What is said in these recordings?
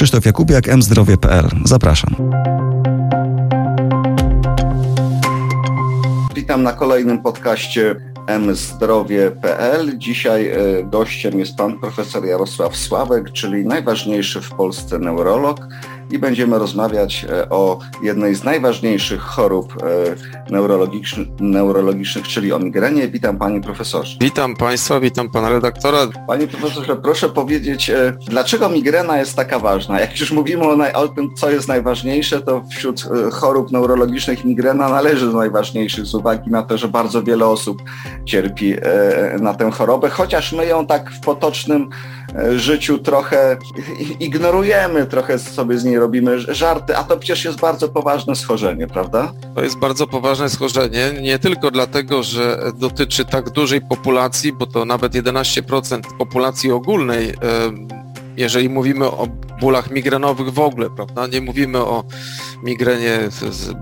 Krzysztof Jakubiak, mzdrowie.pl. Zapraszam. Witam na kolejnym podcaście mzdrowie.pl. Dzisiaj e, gościem jest pan profesor Jarosław Sławek, czyli najważniejszy w Polsce neurolog i będziemy rozmawiać e, o jednej z najważniejszych chorób e, neurologicznych, neurologicznych, czyli o migrenie. Witam panie profesorze. Witam państwa, witam pana redaktora. Panie profesorze, proszę powiedzieć, e, dlaczego migrena jest taka ważna? Jak już mówimy o, o tym, co jest najważniejsze, to wśród chorób neurologicznych migrena należy do najważniejszych z uwagi na to, że bardzo wiele osób cierpi na tę chorobę, chociaż my ją tak w potocznym życiu trochę ignorujemy, trochę sobie z niej robimy żarty, a to przecież jest bardzo poważne schorzenie, prawda? To jest bardzo poważne schorzenie, nie tylko dlatego, że dotyczy tak dużej populacji, bo to nawet 11% populacji ogólnej, jeżeli mówimy o bólach migrenowych w ogóle, prawda? Nie mówimy o migrenie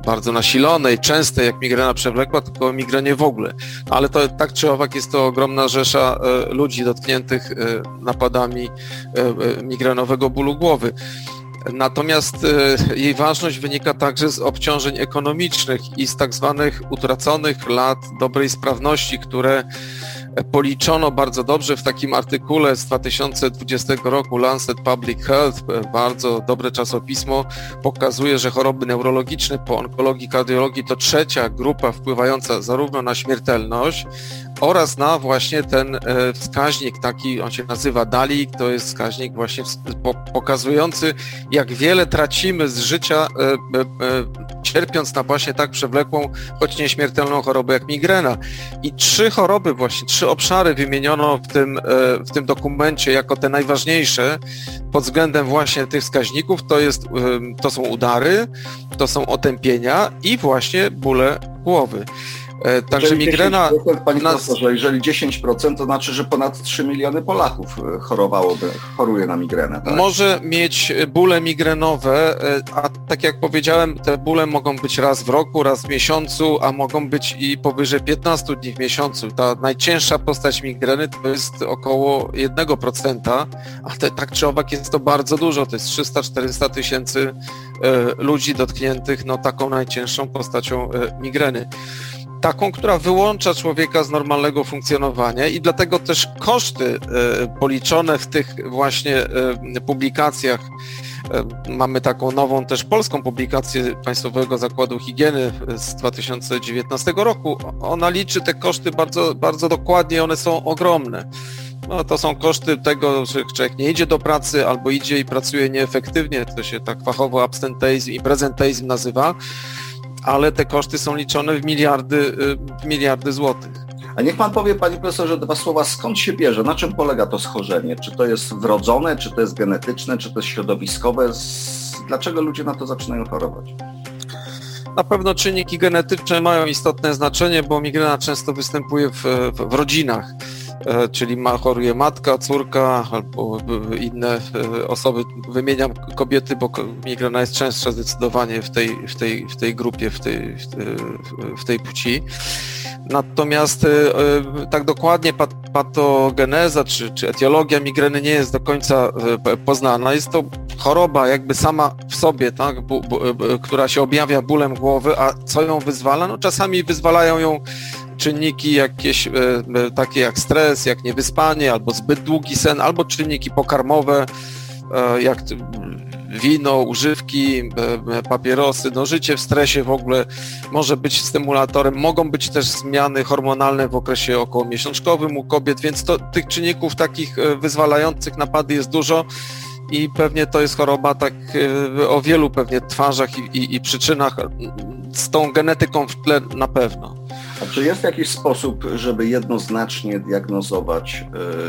bardzo nasilonej, częstej jak migrena przewlekła, tylko o migrenie w ogóle. Ale to tak czy owak jest to ogromna rzesza e, ludzi dotkniętych e, napadami e, migrenowego bólu głowy. Natomiast jej ważność wynika także z obciążeń ekonomicznych i z tak zwanych utraconych lat dobrej sprawności, które policzono bardzo dobrze w takim artykule z 2020 roku Lancet Public Health, bardzo dobre czasopismo, pokazuje, że choroby neurologiczne po onkologii, kardiologii to trzecia grupa wpływająca zarówno na śmiertelność, oraz na właśnie ten e, wskaźnik taki, on się nazywa DALI, to jest wskaźnik właśnie pokazujący, jak wiele tracimy z życia, e, e, cierpiąc na właśnie tak przewlekłą, choć nieśmiertelną chorobę jak migrena. I trzy choroby właśnie, trzy obszary wymieniono w tym, w tym dokumencie jako te najważniejsze pod względem właśnie tych wskaźników, to, jest, to są udary, to są otępienia i właśnie bóle głowy. E, także migrena... Panie nas... profesorze, jeżeli 10% to znaczy, że ponad 3 miliony Polaków e, chorowałoby, choruje na migrenę. Tak? Może mieć bóle migrenowe, e, a tak jak powiedziałem, te bóle mogą być raz w roku, raz w miesiącu, a mogą być i powyżej 15 dni w miesiącu. Ta najcięższa postać migreny to jest około 1%, a te, tak czy owak jest to bardzo dużo, to jest 300-400 tysięcy ludzi dotkniętych no, taką najcięższą postacią migreny taką, która wyłącza człowieka z normalnego funkcjonowania i dlatego też koszty e, policzone w tych właśnie e, publikacjach e, Mamy taką nową też polską publikację Państwowego Zakładu Higieny z 2019 roku. Ona liczy te koszty bardzo, bardzo dokładnie, one są ogromne. No, to są koszty tego, że człowiek nie idzie do pracy albo idzie i pracuje nieefektywnie, to się tak fachowo absenteizm i prezenteizm nazywa ale te koszty są liczone w miliardy, y, w miliardy złotych. A niech pan powie, panie profesorze, dwa słowa, skąd się bierze, na czym polega to schorzenie? Czy to jest wrodzone, czy to jest genetyczne, czy to jest środowiskowe? Dlaczego ludzie na to zaczynają chorować? Na pewno czynniki genetyczne mają istotne znaczenie, bo migrena często występuje w, w, w rodzinach. E, czyli ma, choruje matka, córka albo inne e, osoby. Wymieniam kobiety, bo migrena jest częstsza zdecydowanie w tej, w tej, w tej grupie, w tej, w tej płci. Natomiast e, tak dokładnie patogeneza czy, czy etiologia migreny nie jest do końca poznana. Jest to choroba jakby sama w sobie, tak, bu, bu, która się objawia bólem głowy, a co ją wyzwala? No czasami wyzwalają ją czynniki jakieś e, e, takie jak stres, jak niewyspanie, albo zbyt długi sen, albo czynniki pokarmowe, e, jak wino, używki, papierosy, no życie w stresie w ogóle może być stymulatorem, mogą być też zmiany hormonalne w okresie okołomiesiączkowym u kobiet, więc to, tych czynników takich wyzwalających napady jest dużo i pewnie to jest choroba tak o wielu pewnie twarzach i, i, i przyczynach z tą genetyką w tle na pewno. A czy jest jakiś sposób, żeby jednoznacznie diagnozować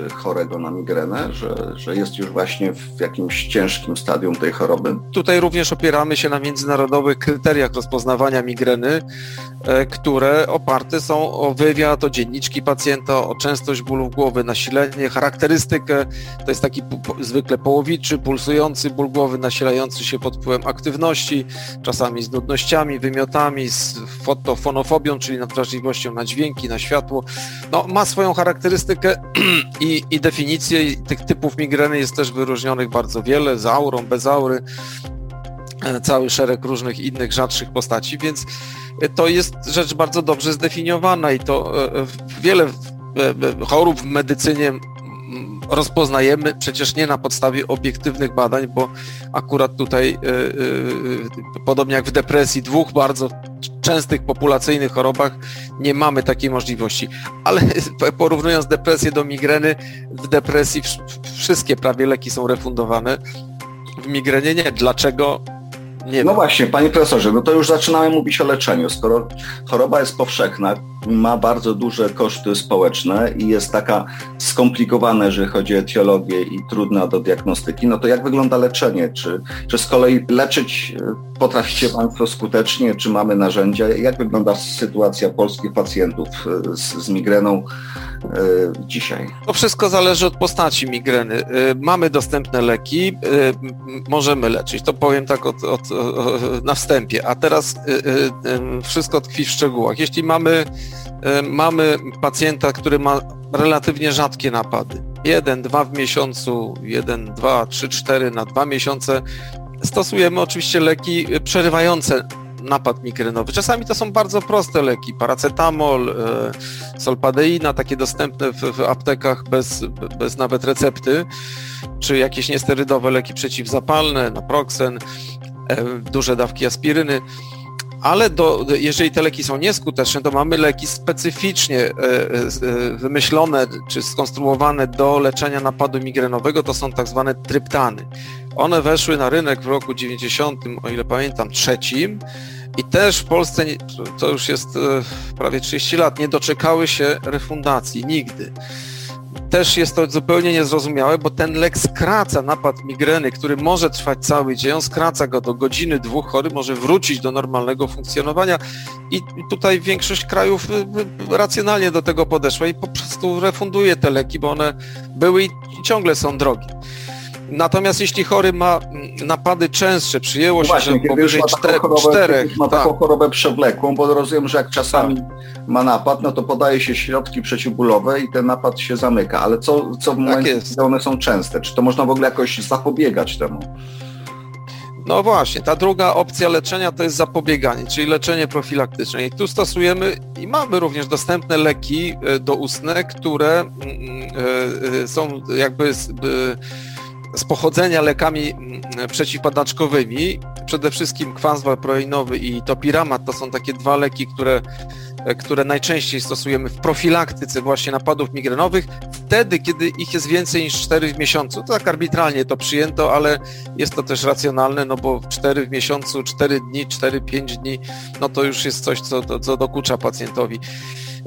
y, chorego na migrenę, że, że jest już właśnie w jakimś ciężkim stadium tej choroby? Tutaj również opieramy się na międzynarodowych kryteriach rozpoznawania migreny, y, które oparte są o wywiad, o dzienniczki pacjenta, o częstość bólu głowy, nasilenie, charakterystykę. To jest taki zwykle połowiczy, pulsujący ból głowy, nasilający się pod wpływem aktywności, czasami z nudnościami, wymiotami z fotofonofobią, czyli nadwrażliwością na dźwięki, na światło. No, ma swoją charakterystykę i, i definicję i tych typów migreny jest też wyróżnionych bardzo wiele, z aurą, bez aury, e, cały szereg różnych innych rzadszych postaci, więc to jest rzecz bardzo dobrze zdefiniowana i to e, wiele chorób w medycynie rozpoznajemy przecież nie na podstawie obiektywnych badań, bo akurat tutaj, podobnie jak w depresji, dwóch bardzo częstych populacyjnych chorobach nie mamy takiej możliwości. Ale porównując depresję do migreny, w depresji wszystkie prawie leki są refundowane, w migrenie nie. Dlaczego? Nie no wiem. właśnie, panie profesorze, no to już zaczynamy mówić o leczeniu. Skoro choroba jest powszechna, ma bardzo duże koszty społeczne i jest taka skomplikowana, jeżeli chodzi o etiologię i trudna do diagnostyki, no to jak wygląda leczenie? Czy, czy z kolei leczyć e, potraficie Państwo skutecznie? Czy mamy narzędzia? Jak wygląda sytuacja polskich pacjentów e, z, z migreną e, dzisiaj? To wszystko zależy od postaci migreny. Mamy dostępne leki, możemy leczyć. To powiem tak od, od, na wstępie. A teraz wszystko tkwi w szczegółach. Jeśli mamy mamy pacjenta, który ma relatywnie rzadkie napady. Jeden, dwa w miesiącu, jeden, dwa, trzy, cztery na dwa miesiące. Stosujemy oczywiście leki przerywające napad migrenowy. Czasami to są bardzo proste leki, paracetamol, e, solpadeina, takie dostępne w, w aptekach bez, bez nawet recepty, czy jakieś niesterydowe leki przeciwzapalne, naproxen, e, duże dawki aspiryny ale do, jeżeli te leki są nieskuteczne, to mamy leki specyficznie e, e, wymyślone czy skonstruowane do leczenia napadu migrenowego, to są tak zwane tryptany. One weszły na rynek w roku 90, o ile pamiętam, trzecim. I też w Polsce, to już jest e, prawie 30 lat, nie doczekały się refundacji nigdy też jest to zupełnie niezrozumiałe, bo ten lek skraca napad migreny, który może trwać cały dzień, on skraca go do godziny, dwóch, chory może wrócić do normalnego funkcjonowania i tutaj większość krajów y, y, racjonalnie do tego podeszła i po prostu refunduje te leki, bo one były i ciągle są drogie. Natomiast jeśli chory ma napady częstsze, przyjęło się, Właśnie, że powyżej czter, chorobę, czterech... Ma tak. taką chorobę przewlekłą, bo rozumiem, że jak czasami tak. ma napad, no to podaje się środki przeciwbólowe i ten napad się zamyka. Ale co, co w tak momencie, tak kiedy one są częste? Czy to można w ogóle jakoś zapobiegać temu? No właśnie, ta druga opcja leczenia to jest zapobieganie, czyli leczenie profilaktyczne. I tu stosujemy i mamy również dostępne leki e, doustne, które mm, mm, e, są jakby z pochodzenia lekami mm, przeciwpadaczkowymi. Przede wszystkim kwas walproinowy i topiramat to są takie dwa leki, które, które najczęściej stosujemy w profilaktyce właśnie napadów migrenowych, wtedy, kiedy ich jest więcej niż 4 w miesiącu. To tak arbitralnie to przyjęto, ale jest to też racjonalne, no bo 4 w miesiącu, 4 dni, 4-5 dni, no to już jest coś, co, co dokucza pacjentowi.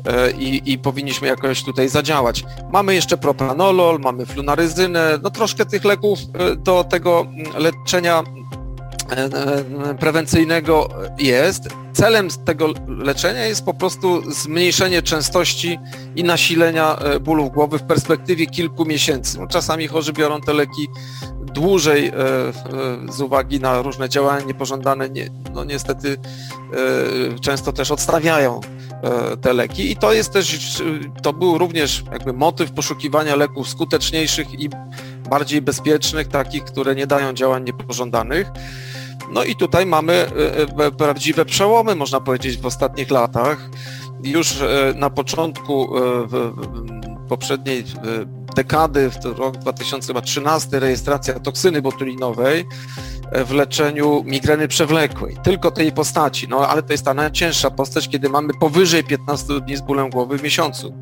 E, i, i powinniśmy jakoś tutaj zadziałać. Mamy jeszcze propranolol, mamy flunaryzynę, no troszkę tych leków e, do tego leczenia e, prewencyjnego jest. Celem tego leczenia jest po prostu zmniejszenie częstości i nasilenia bólów głowy w perspektywie kilku miesięcy. No, czasami chorzy biorą te leki dłużej z uwagi na różne działania niepożądane, nie, no niestety często też odstawiają E, te leki i to jest też, to był również jakby motyw poszukiwania leków skuteczniejszych i bardziej bezpiecznych, takich, które nie dają działań niepożądanych. No i tutaj mamy e, e, prawdziwe przełomy, można powiedzieć, w ostatnich latach. Już na początku poprzedniej dekady, w rok 2013, rejestracja toksyny botulinowej w leczeniu migreny przewlekłej. Tylko tej postaci, no ale to jest ta najcięższa postać, kiedy mamy powyżej 15 dni z bólem głowy w miesiącu.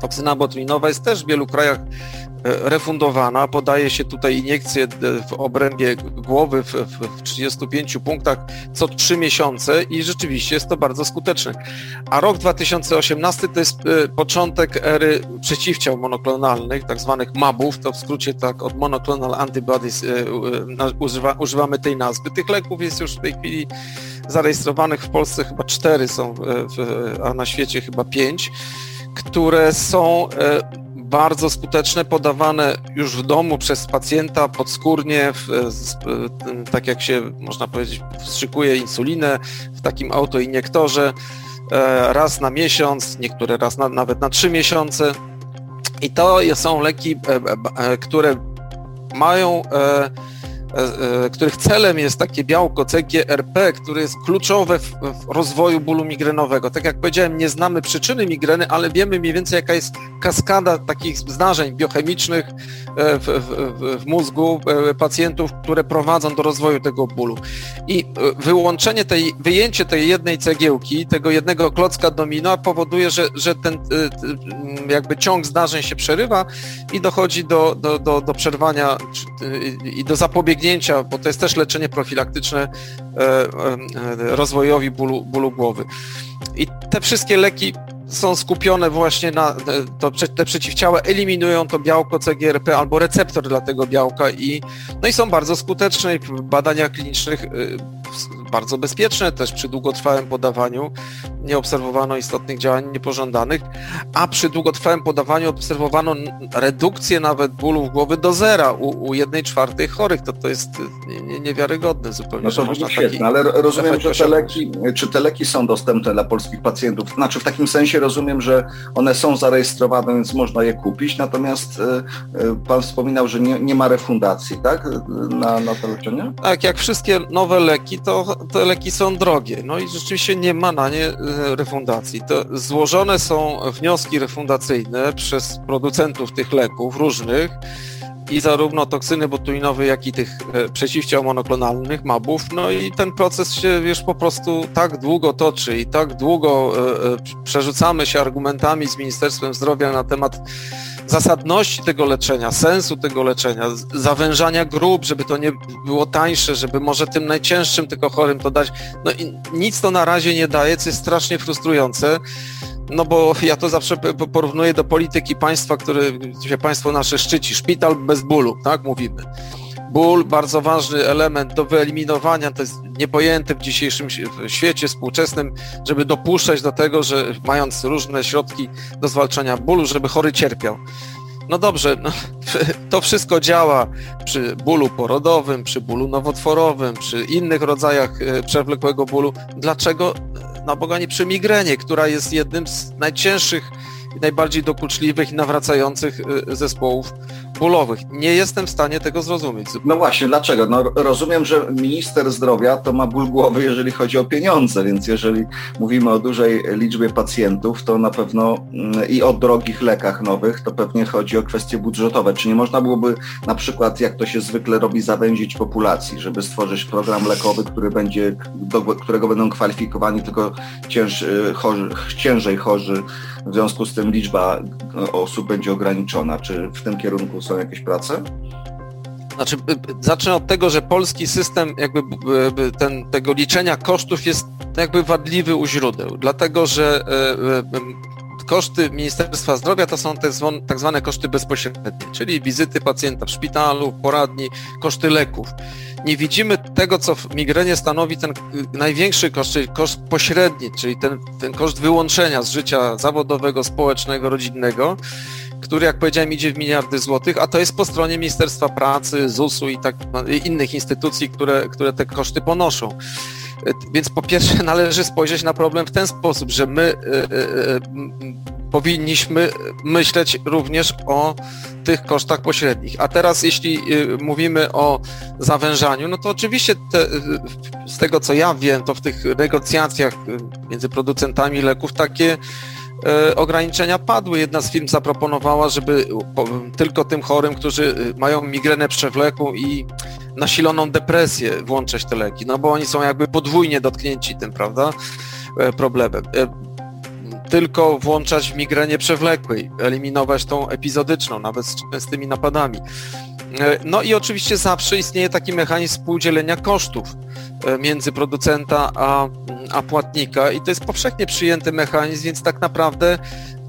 Toksyna botulinowa jest też w wielu krajach E, refundowana. Podaje się tutaj iniekcję w obrębie głowy w, w 35 punktach co 3 miesiące i rzeczywiście jest to bardzo skuteczne. A rok 2018 to jest e, początek ery przeciwciał monoklonalnych, tak zwanych MABów, to w skrócie tak od monoclonal antibodies e, używa, używamy tej nazwy. Tych leków jest już w tej chwili zarejestrowanych w Polsce chyba 4 są, a na świecie chyba 5, które są bardzo skuteczne, podawane już w domu przez pacjenta podskórnie, w, tak jak się można powiedzieć, wstrzykuje insulinę w takim autoiniektorze raz na miesiąc, niektóre raz na, nawet na trzy miesiące. I to są leki, które mają E, e, których celem jest takie białko CGRP, które jest kluczowe w, w, rozwoju bólu migrenowego. Tak jak powiedziałem, nie znamy przyczyny migreny, ale wiemy mniej więcej jaka jest kaskada takich zdarzeń biochemicznych e, w, w, w mózgu pacjentów, które prowadzą do rozwoju tego bólu. I wyłączenie tej, wyjęcie tej jednej cegiełki, tego jednego klocka domina powoduje, że, że ten jakby ciąg zdarzeń się przerywa i dochodzi do, do, do, do przerwania i do zapobiegania zabiegnięcia, bo to jest też leczenie profilaktyczne e, e, rozwojowi bólu, bólu głowy. I te wszystkie leki są skupione właśnie na to, te przeciwciała eliminują to białko CGRP albo receptor dla tego białka i, no i są bardzo skuteczne w badaniach klinicznych y, bardzo bezpieczne też przy długotrwałym podawaniu. Nie obserwowano istotnych działań niepożądanych, a przy długotrwałym podawaniu obserwowano redukcję nawet bólu głowy do zera u, u jednej czwartej chorych. To, to jest nie, niewiarygodne zupełnie. No to można świetne, ale rozumiem, że te leki, czy te leki są dostępne dla polskich pacjentów? Znaczy w takim sensie rozumiem, że one są zarejestrowane, więc można je kupić, natomiast y, y, pan wspominał, że nie, nie ma refundacji, tak? Na, na to leczenie? Tak, jak wszystkie nowe leki, to te leki są drogie. No i rzeczywiście nie ma na nie e, refundacji. To złożone są wnioski refundacyjne przez producentów tych leków różnych i zarówno toksyny botulinowe, jak i tych e, przeciwciał monoklonalnych, mabów. No i ten proces się już po prostu tak długo toczy i tak długo e, przerzucamy się argumentami z Ministerstwem Zdrowia na temat zasadności tego leczenia, sensu tego leczenia, zawężania grup, żeby to nie było tańsze, żeby może tym najcięższym tylko chorym to dać. No i nic to na razie nie daje, co jest strasznie frustrujące. No bo ja to zawsze porównuję do polityki państwa, które się państwo nasze szczyci. Szpital bez bólu, tak mówimy. Ból, bardzo ważny element do wyeliminowania, to jest niepojęte w dzisiejszym świecie współczesnym, żeby dopuszczać do tego, że mając różne środki do zwalczania bólu, żeby chory cierpiał. No dobrze, no, to wszystko działa przy bólu porodowym, przy bólu nowotworowym, przy innych rodzajach e, przewlekłego bólu. Dlaczego na Boga nie przy migrenie, która jest jednym z najcięższych i najbardziej dokuczliwych i nawracających e, zespołów bólowych. Nie jestem w stanie tego zrozumieć. No właśnie, dlaczego? No, rozumiem, że minister zdrowia to ma ból głowy, jeżeli chodzi o pieniądze, więc jeżeli mówimy o dużej liczbie pacjentów, to na pewno mm, i o drogich lekach nowych, to pewnie chodzi o kwestie budżetowe. Czy nie można byłoby na przykład, jak to się zwykle robi, zawęzić populacji, żeby stworzyć program lekowy, który będzie, do którego będą kwalifikowani tylko cięż, y, chorzy, ciężej chorzy, w związku z tym liczba osób będzie ograniczona. Czy w tym kierunku są jakieś prace? Znaczy, zacznę od tego, że polski system jakby ten, tego liczenia kosztów jest jakby wadliwy u źródeł, dlatego że e, e, koszty Ministerstwa Zdrowia to są tak zwane koszty bezpośrednie, czyli wizyty pacjenta w szpitalu, poradni, koszty leków. Nie widzimy tego, co w migrenie stanowi ten największy koszt, czyli koszt pośredni, czyli ten, ten koszt wyłączenia z życia zawodowego, społecznego, rodzinnego, który, jak powiedziałem, idzie w miliardy złotych, a to jest po stronie Ministerstwa Pracy, ZUS-u i tak i innych instytucji, które, które te koszty ponoszą. Więc po pierwsze należy spojrzeć na problem w ten sposób, że my y, y, powinniśmy myśleć również o tych kosztach pośrednich. A teraz jeśli mówimy o zawężaniu, no to oczywiście te, z tego co ja wiem, to w tych negocjacjach między producentami leków takie E, ograniczenia padły. Jedna z firm zaproponowała, żeby tylko tym chorym, którzy e, mają migrenę przewlekłą i nasiloną depresję włączać te leki, no bo oni są jakby podwójnie dotknięci tym, prawda, e, problemem. Tylko włączać w migrenie przewlekłej, eliminować tą epizodyczną, nawet z częstymi napadami. No i oczywiście zawsze istnieje taki mechanizm współdzielenia kosztów między producenta a a płatnika i to jest powszechnie przyjęty mechanizm, więc tak naprawdę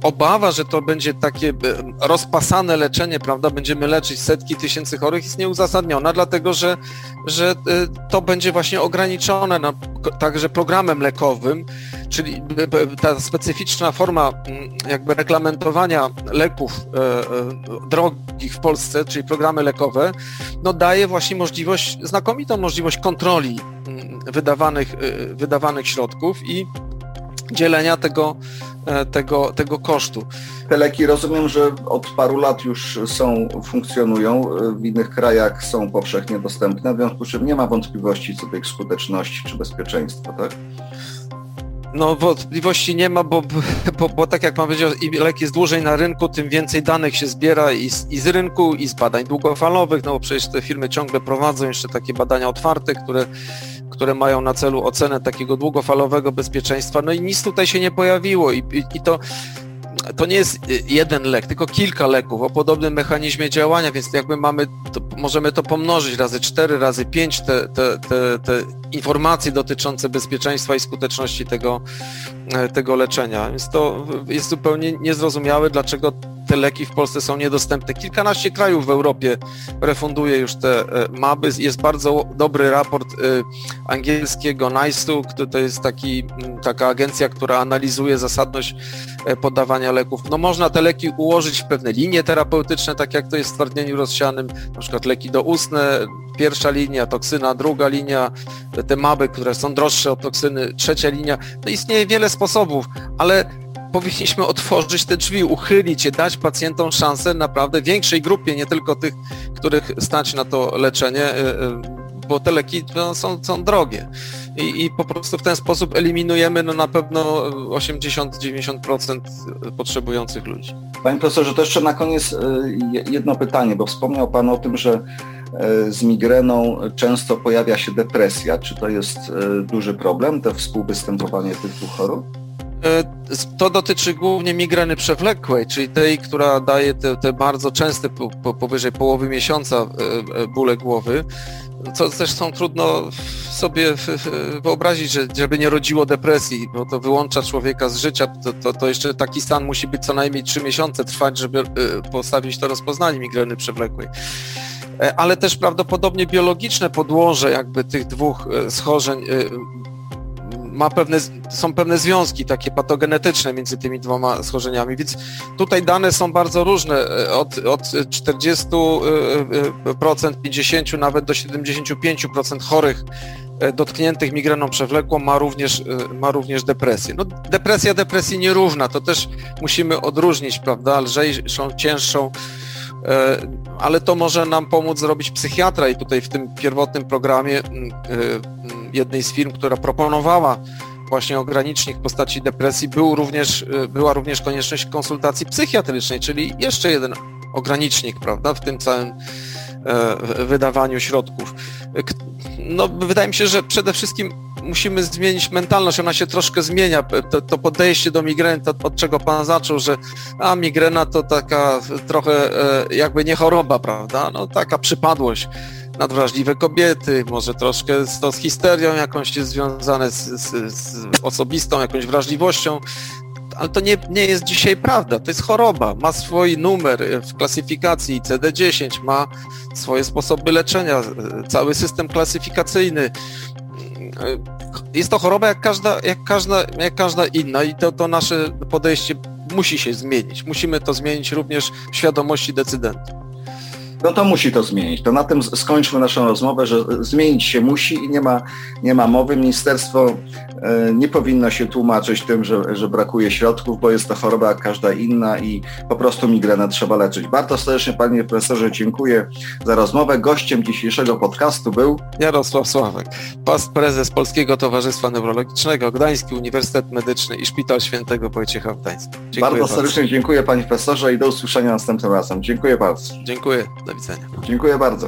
obawa, że to będzie takie e, rozpasane leczenie, prawda, będziemy leczyć setki tysięcy chorych jest nieuzasadniona, dlatego że, że to będzie właśnie ograniczone na, także programem lekowym, czyli ta specyficzna forma jakby reglamentowania leków drogich w Polsce, czyli programy lekowe, no daje właśnie możliwość, znakomitą możliwość kontroli wydawanych, wydawanych środków i dzielenia tego, e, tego, tego kosztu. Te leki rozumiem, że od paru lat już są, funkcjonują, w innych krajach są powszechnie dostępne, w związku z czym nie ma wątpliwości co do ich skuteczności czy bezpieczeństwa, tak? No wątpliwości nie ma, bo, bo, bo tak jak pan powiedział, im lek jest dłużej na rynku, tym więcej danych się zbiera i z, i z rynku, i z badań długofalowych, no bo przecież te firmy ciągle prowadzą jeszcze takie badania otwarte, które które mają na celu ocenę takiego długofalowego bezpieczeństwa. No i nic tutaj się nie pojawiło i, i, i to to nie jest jeden lek, tylko kilka leków o podobnym mechanizmie działania, więc jakby mamy, to możemy to pomnożyć razy 4, razy 5 te, te, te, te informacje dotyczące bezpieczeństwa i skuteczności tego, tego leczenia. Więc to jest zupełnie niezrozumiałe, dlaczego te leki w Polsce są niedostępne. Kilkanaście krajów w Europie refunduje już te e, MABy. Jest bardzo dobry raport e, angielskiego NICE-u, to jest taki, taka agencja, która analizuje zasadność e, podawania leków. No można te leki ułożyć w pewne linie terapeutyczne, tak jak to jest w twardnieniu rozsianym, na przykład leki doustne, pierwsza linia, toksyna, druga linia, te MABy, które są droższe od toksyny, trzecia linia. No istnieje wiele sposobów, ale powinniśmy otworzyć te drzwi, uchylić je, dać pacjentom szansę naprawdę większej grupie, nie tylko tych, których stać na to leczenie, y, y, bo te leki no, są, są drogie. I, I, po prostu w ten sposób eliminujemy no, na pewno 80-90% potrzebujących ludzi. Panie profesorze, to jeszcze na koniec y, jedno pytanie, bo wspomniał Pan o tym, że z migreną często pojawia się depresja. Czy to jest duży problem, to współwystępowanie tych dwóch chorób? E, to dotyczy głównie migreny przewlekłej, czyli tej, która daje te, te bardzo częste, po, po, powyżej połowy miesiąca e, e, bóle głowy, co zresztą trudno sobie wyobrazić, że, żeby nie rodziło depresji, bo to wyłącza człowieka z życia, to, to, to jeszcze taki stan musi być co najmniej 3 miesiące trwać, żeby postawić to rozpoznanie migreny przewlekłej. Ale też prawdopodobnie biologiczne podłoże jakby tych dwóch schorzeń ma pewne, są pewne związki takie patogenetyczne między tymi dwoma schorzeniami, więc tutaj dane są bardzo różne, e, od, od 40%, 50% nawet do 75% chorych e, dotkniętych migreną przewlekłą ma również, e, ma również depresję. No, depresja depresji nierówna, to też musimy odróżnić, prawda, lżejszą, cięższą, ale to może nam pomóc zrobić psychiatra i tutaj w tym pierwotnym programie mm, jednej z firm, która proponowała właśnie ogranicznik w postaci depresji, był również, y, była również konieczność konsultacji psychiatrycznej, czyli jeszcze jeden ogranicznik, prawda, w tym całym e, wydawaniu środków. No, wydaje mi się, że przede wszystkim musimy zmienić mentalność, ona się troszkę zmienia, to, to podejście do migreny, to od czego Pan zaczął, że a migrena to taka trochę e, jakby nie choroba, prawda, no taka przypadłość. Nadwrażliwe kobiety, może troszkę to z histerią jakąś jest związane, z, z, z osobistą jakąś wrażliwością, ale to nie, nie jest dzisiaj prawda, to jest choroba, ma swój numer w klasyfikacji CD10, ma swoje sposoby leczenia, cały system klasyfikacyjny. Jest to choroba jak każda, jak każda, jak każda inna i to, to nasze podejście musi się zmienić. Musimy to zmienić również w świadomości decydentów no to musi to zmienić. To na tym skończmy naszą rozmowę, że zmienić się musi i nie ma, nie ma mowy. Ministerstwo e, nie powinno się tłumaczyć tym, że, że brakuje środków, bo jest to choroba jak każda inna i po prostu migrenę trzeba leczyć. Bardzo serdecznie panie profesorze dziękuję za rozmowę. Gościem dzisiejszego podcastu był Jarosław Sławek, past prezes Polskiego Towarzystwa Neurologicznego, Gdański Uniwersytet Medyczny i Szpital Świętego Wojciecha w Gdańsku. Dziękuję bardzo, bardzo serdecznie dziękuję panie profesorze i do usłyszenia następnym razem. Dziękuję bardzo. Dziękuję. Widzenia. Dziękuję bardzo.